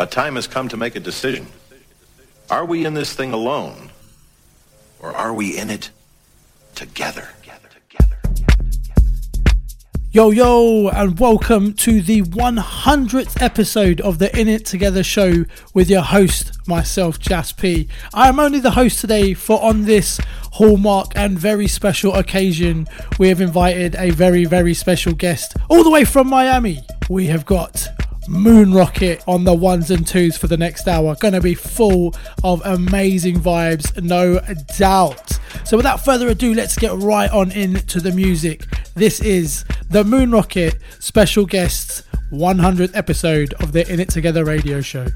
A time has come to make a decision. Are we in this thing alone? Or are we in it together? Yo, yo, and welcome to the 100th episode of the In It Together show with your host, myself, Jas P. I am only the host today, for on this hallmark and very special occasion, we have invited a very, very special guest all the way from Miami. We have got Moon Rocket on the ones and twos for the next hour. Gonna be full of amazing vibes, no doubt. So, without further ado, let's get right on into the music. This is the Moon Rocket special guests 100th episode of the In It Together radio show.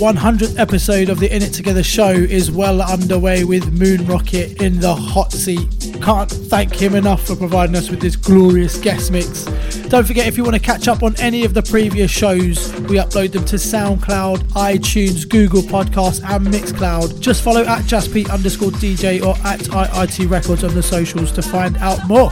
100th episode of the In It Together show is well underway with Moon Rocket in the hot seat. Can't thank him enough for providing us with this glorious guest mix. Don't forget, if you want to catch up on any of the previous shows, we upload them to SoundCloud, iTunes, Google Podcasts, and Mixcloud. Just follow at JazzPete underscore DJ or at IIT Records on the socials to find out more.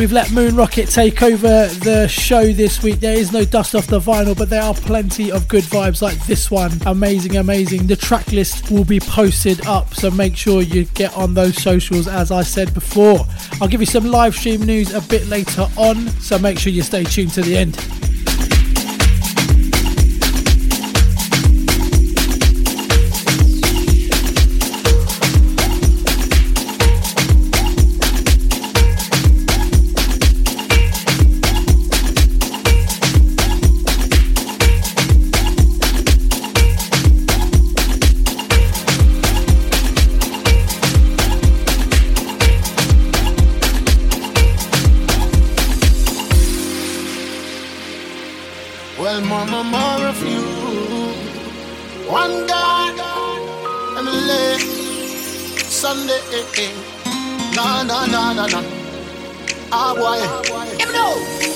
We've let Moon Rocket take over the show this week. There is no dust off the vinyl, but there are plenty of good vibes like this one. Amazing, amazing. The track list will be posted up, so make sure you get on those socials as I said before. I'll give you some live stream news a bit later on, so make sure you stay tuned to the end. Well, more, more, of you. One God, Emily, Sunday. No, no, no, no, no. Ah, boy. Me no.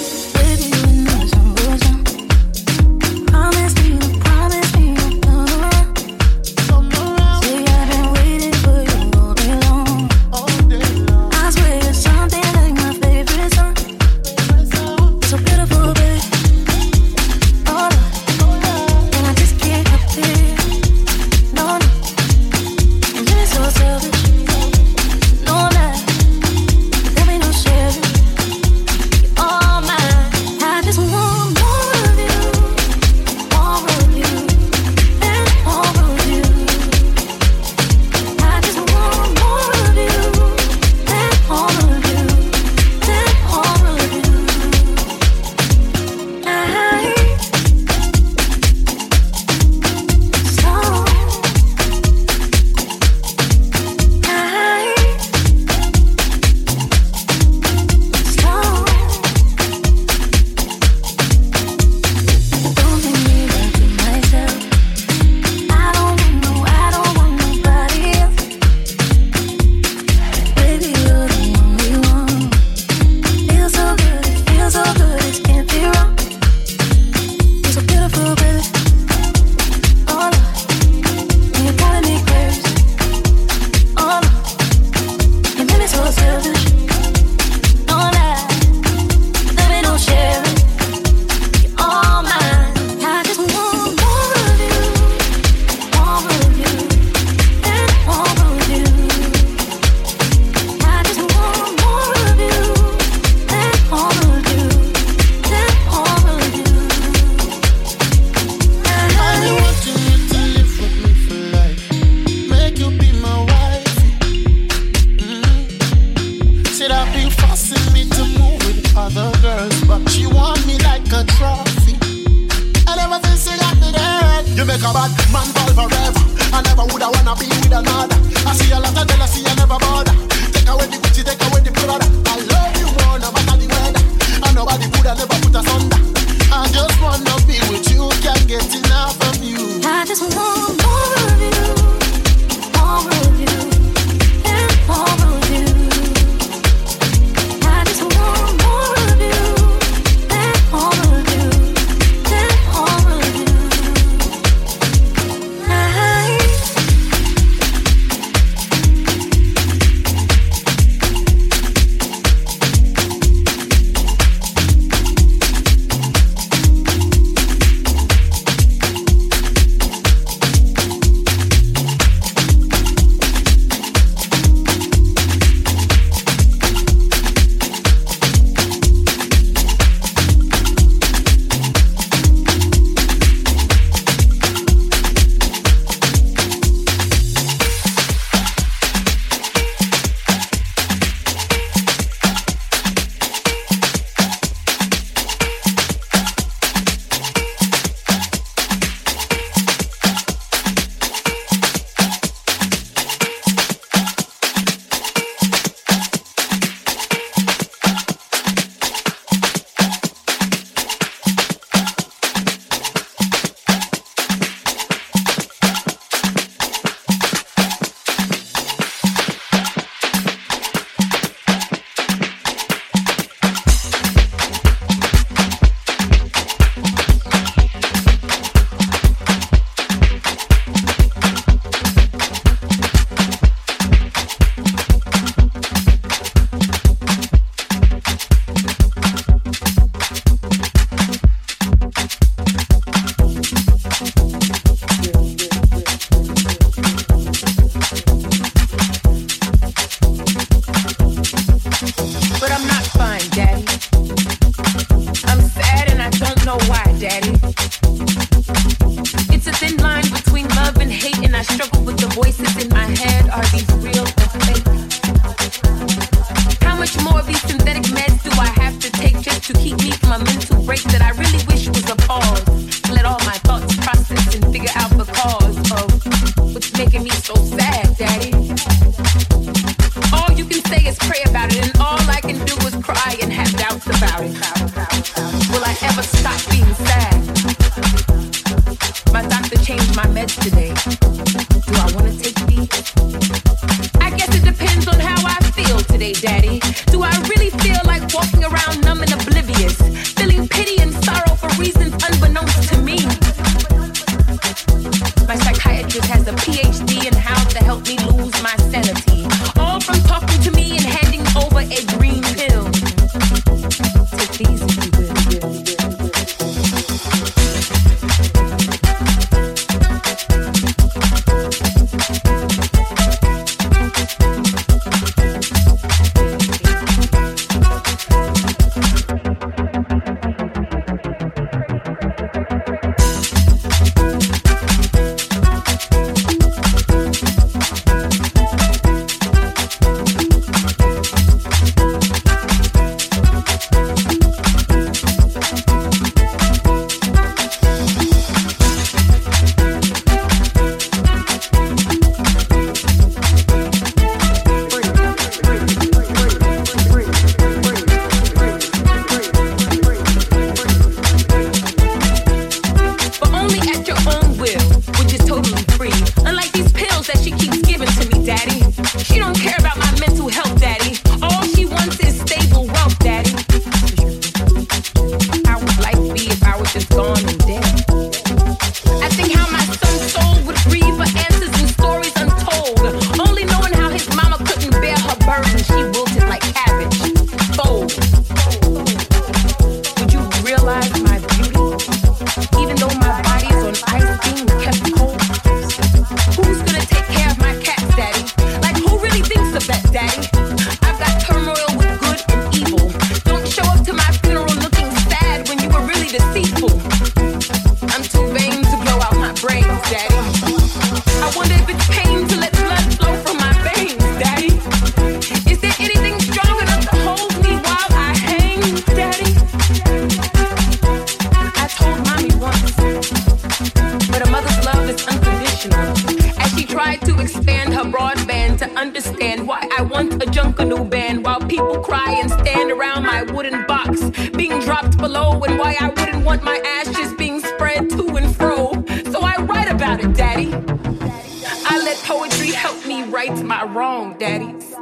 Help right my wrong, Daddies.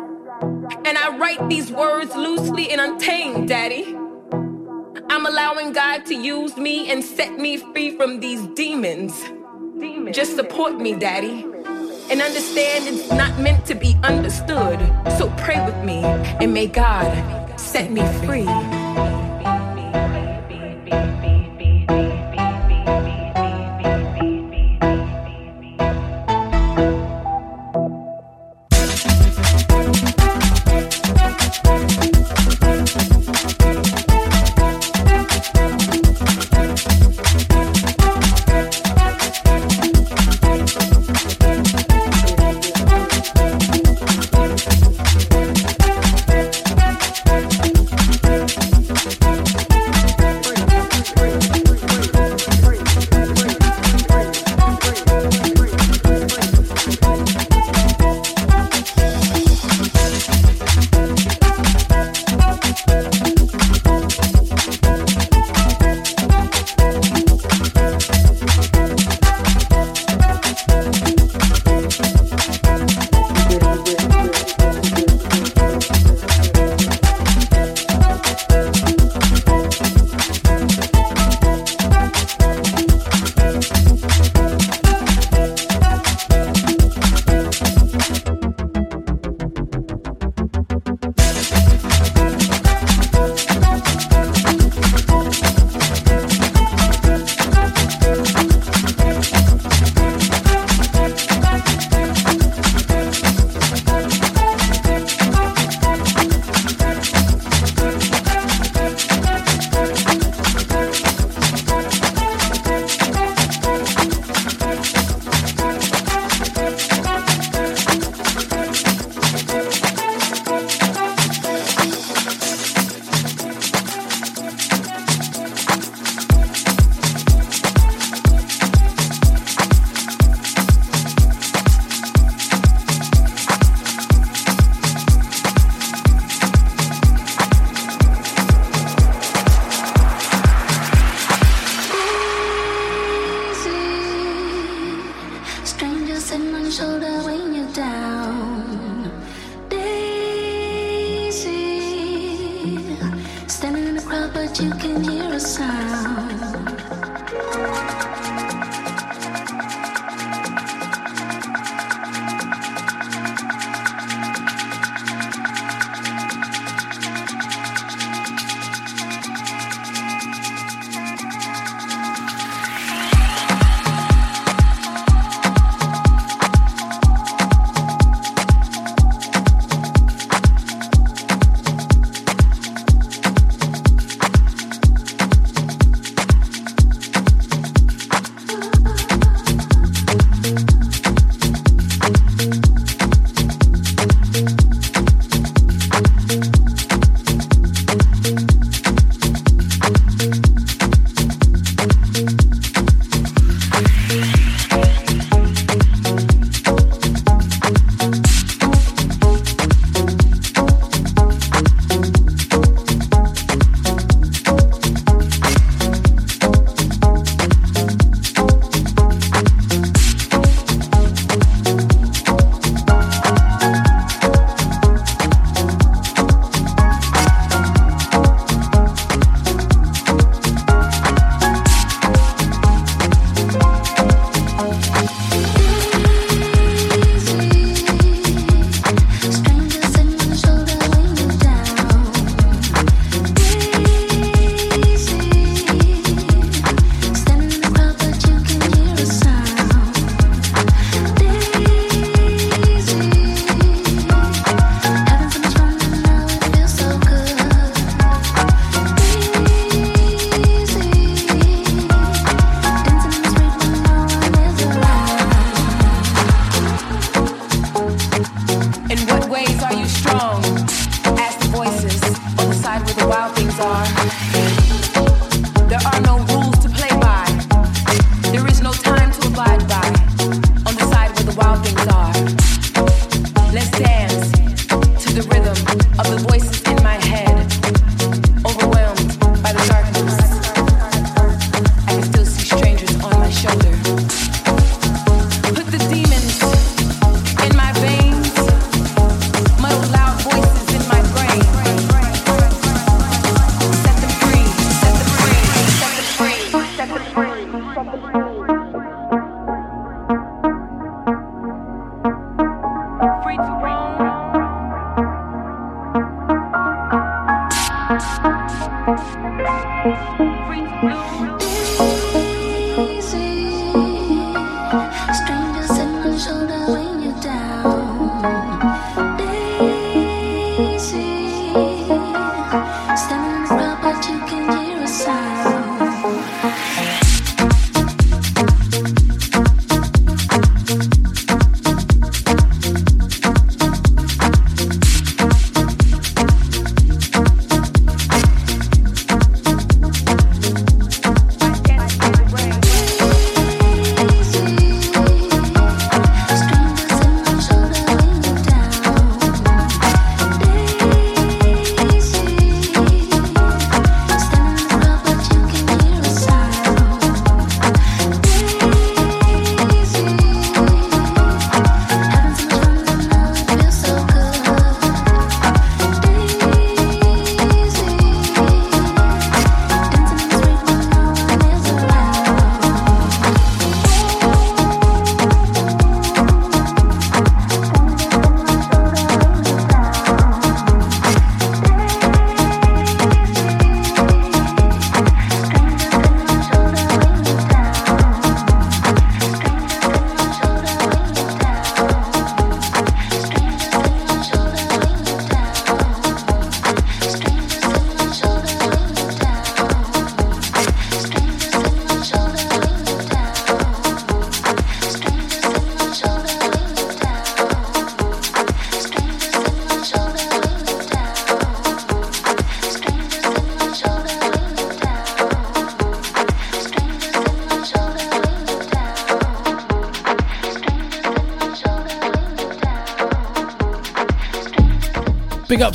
And I write these words loosely and untamed, Daddy. I'm allowing God to use me and set me free from these demons. Just support me, Daddy. And understand it's not meant to be understood. So pray with me and may God set me free.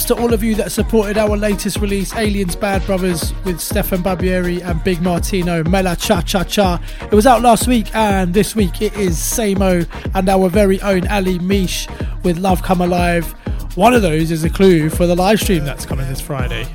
To all of you that supported our latest release, Aliens Bad Brothers, with Stefan Barbieri and Big Martino, Mela Cha Cha Cha. It was out last week, and this week it is Samo and our very own Ali Mish with Love Come Alive. One of those is a clue for the live stream that's coming this Friday.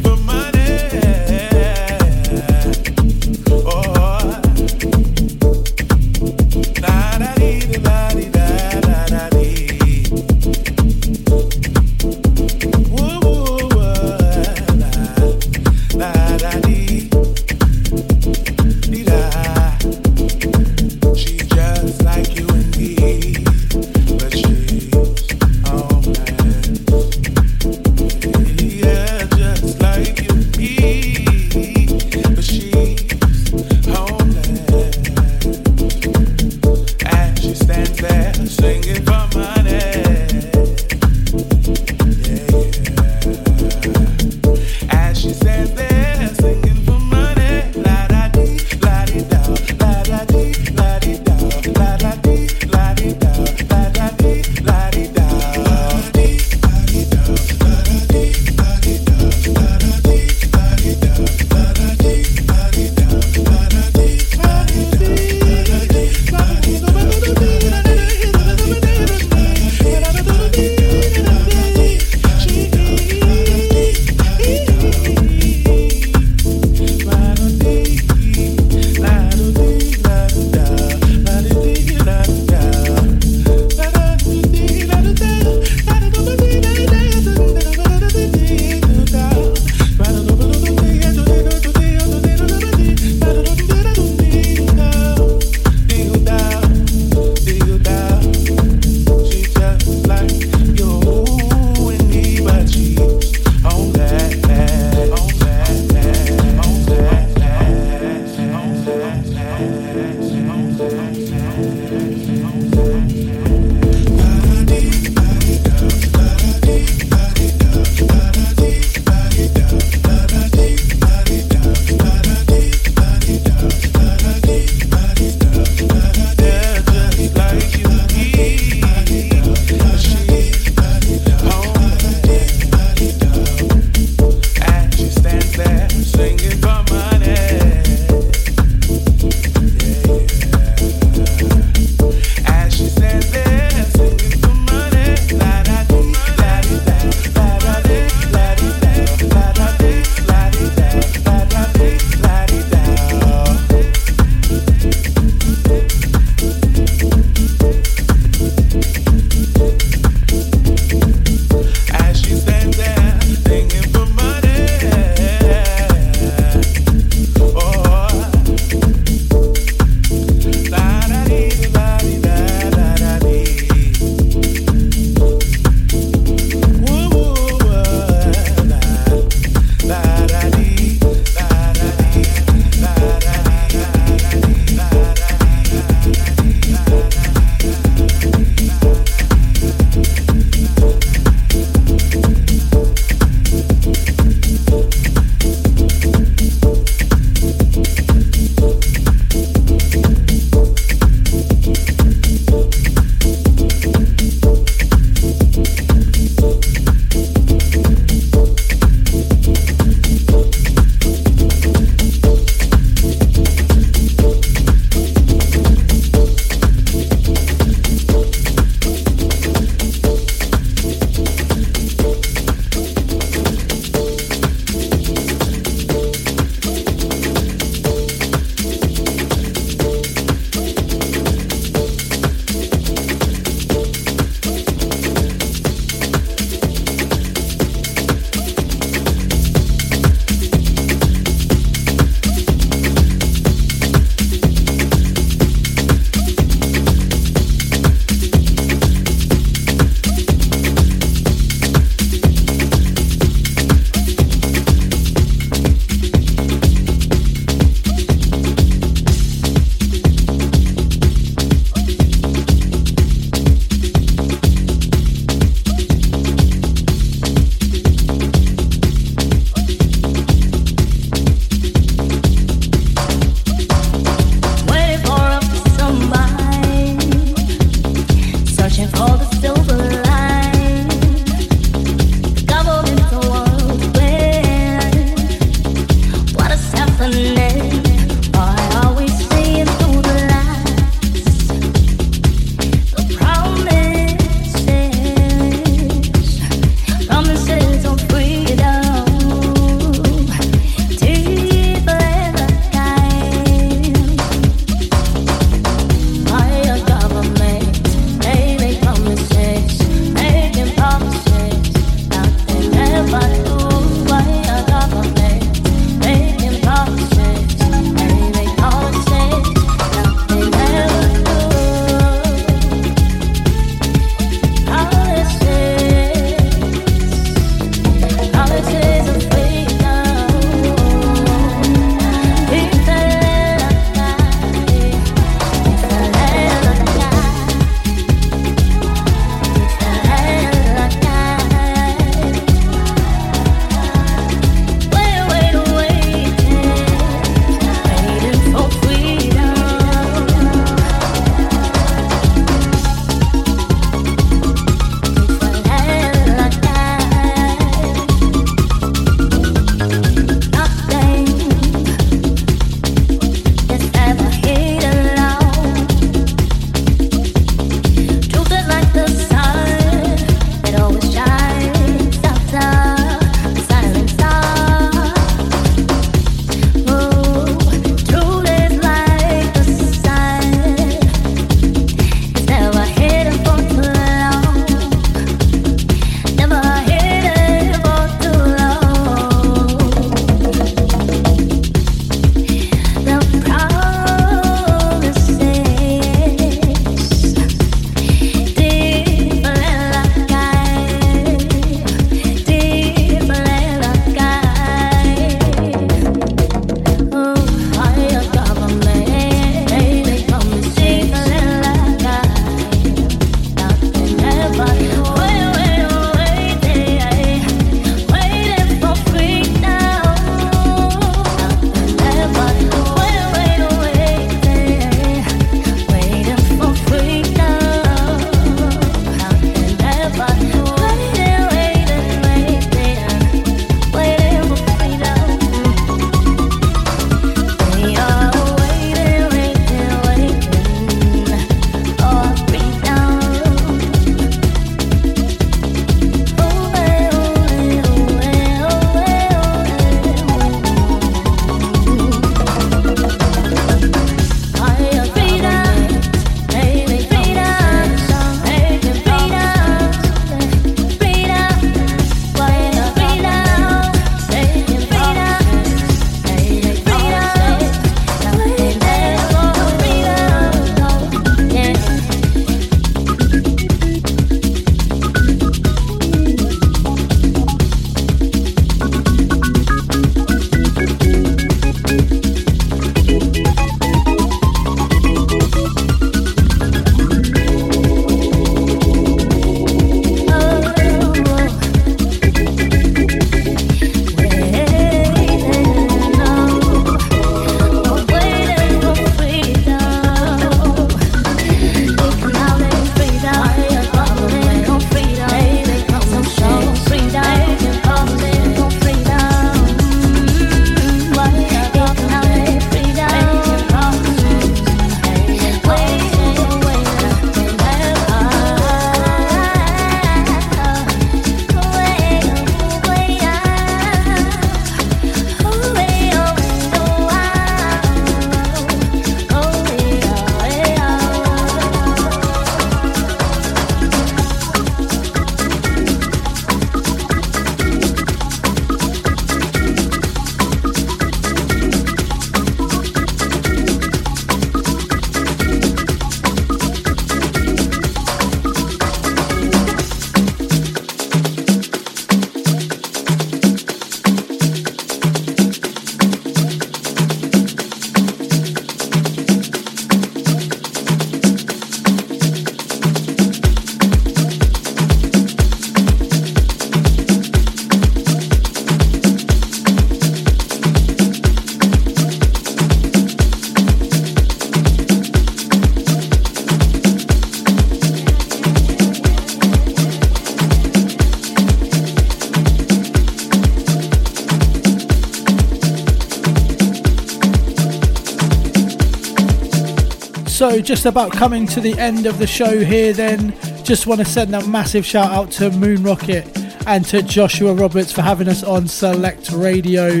Episode just about coming to the end of the show here, then just want to send a massive shout out to Moon Rocket and to Joshua Roberts for having us on Select Radio.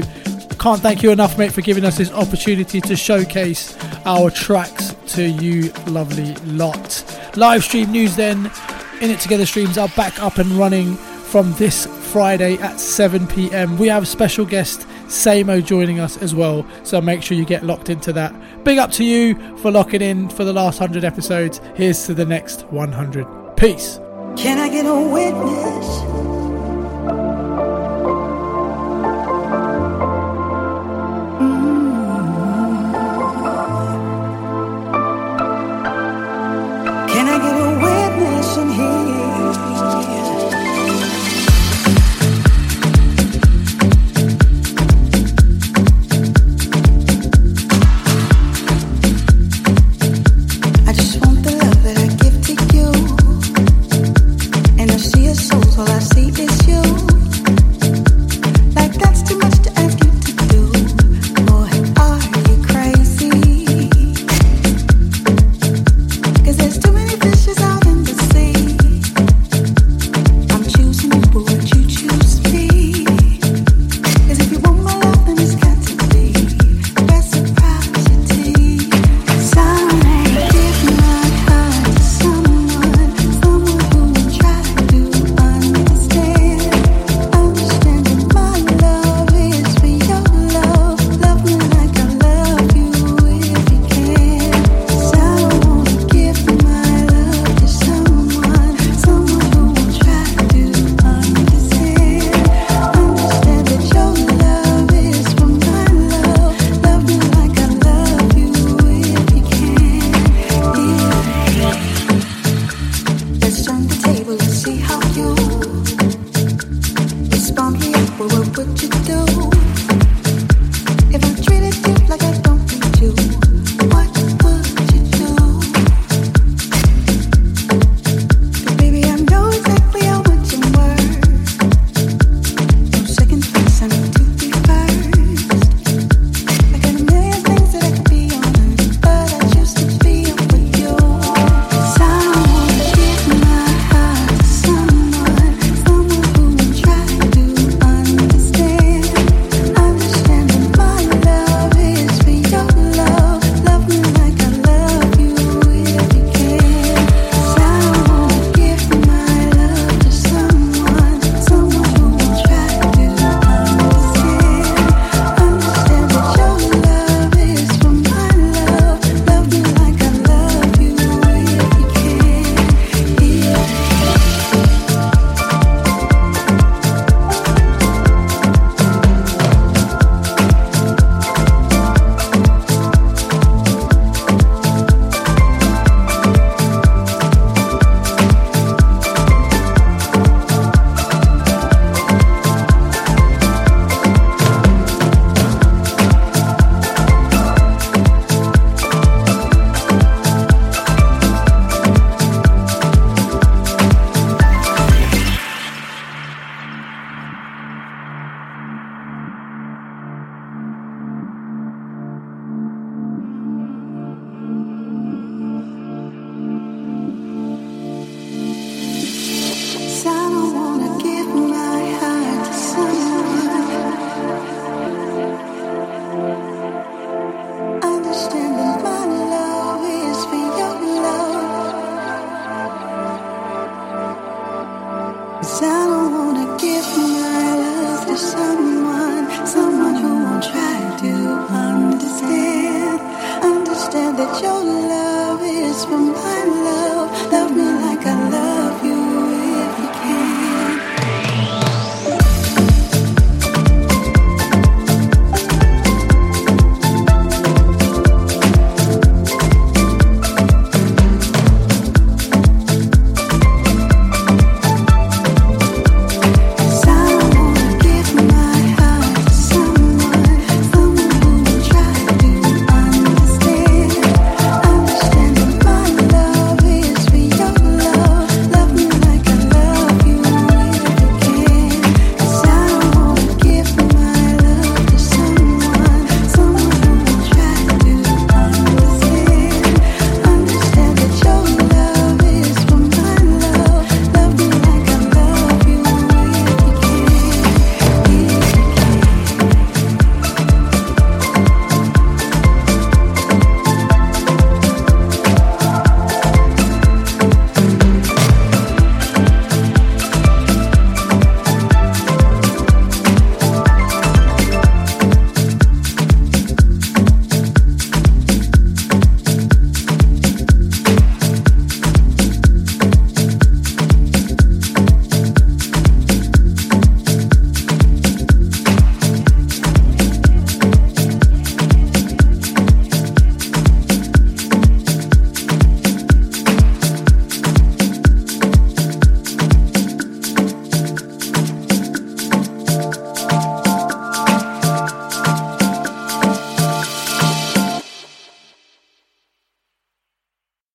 Can't thank you enough, mate, for giving us this opportunity to showcase our tracks to you, lovely lot. Live stream news then. In It Together streams are back up and running from this Friday at 7 pm. We have special guest Samo joining us as well, so make sure you get locked into that. Big up to you for locking in for the last 100 episodes. Here's to the next 100. Peace. Can I get a witness?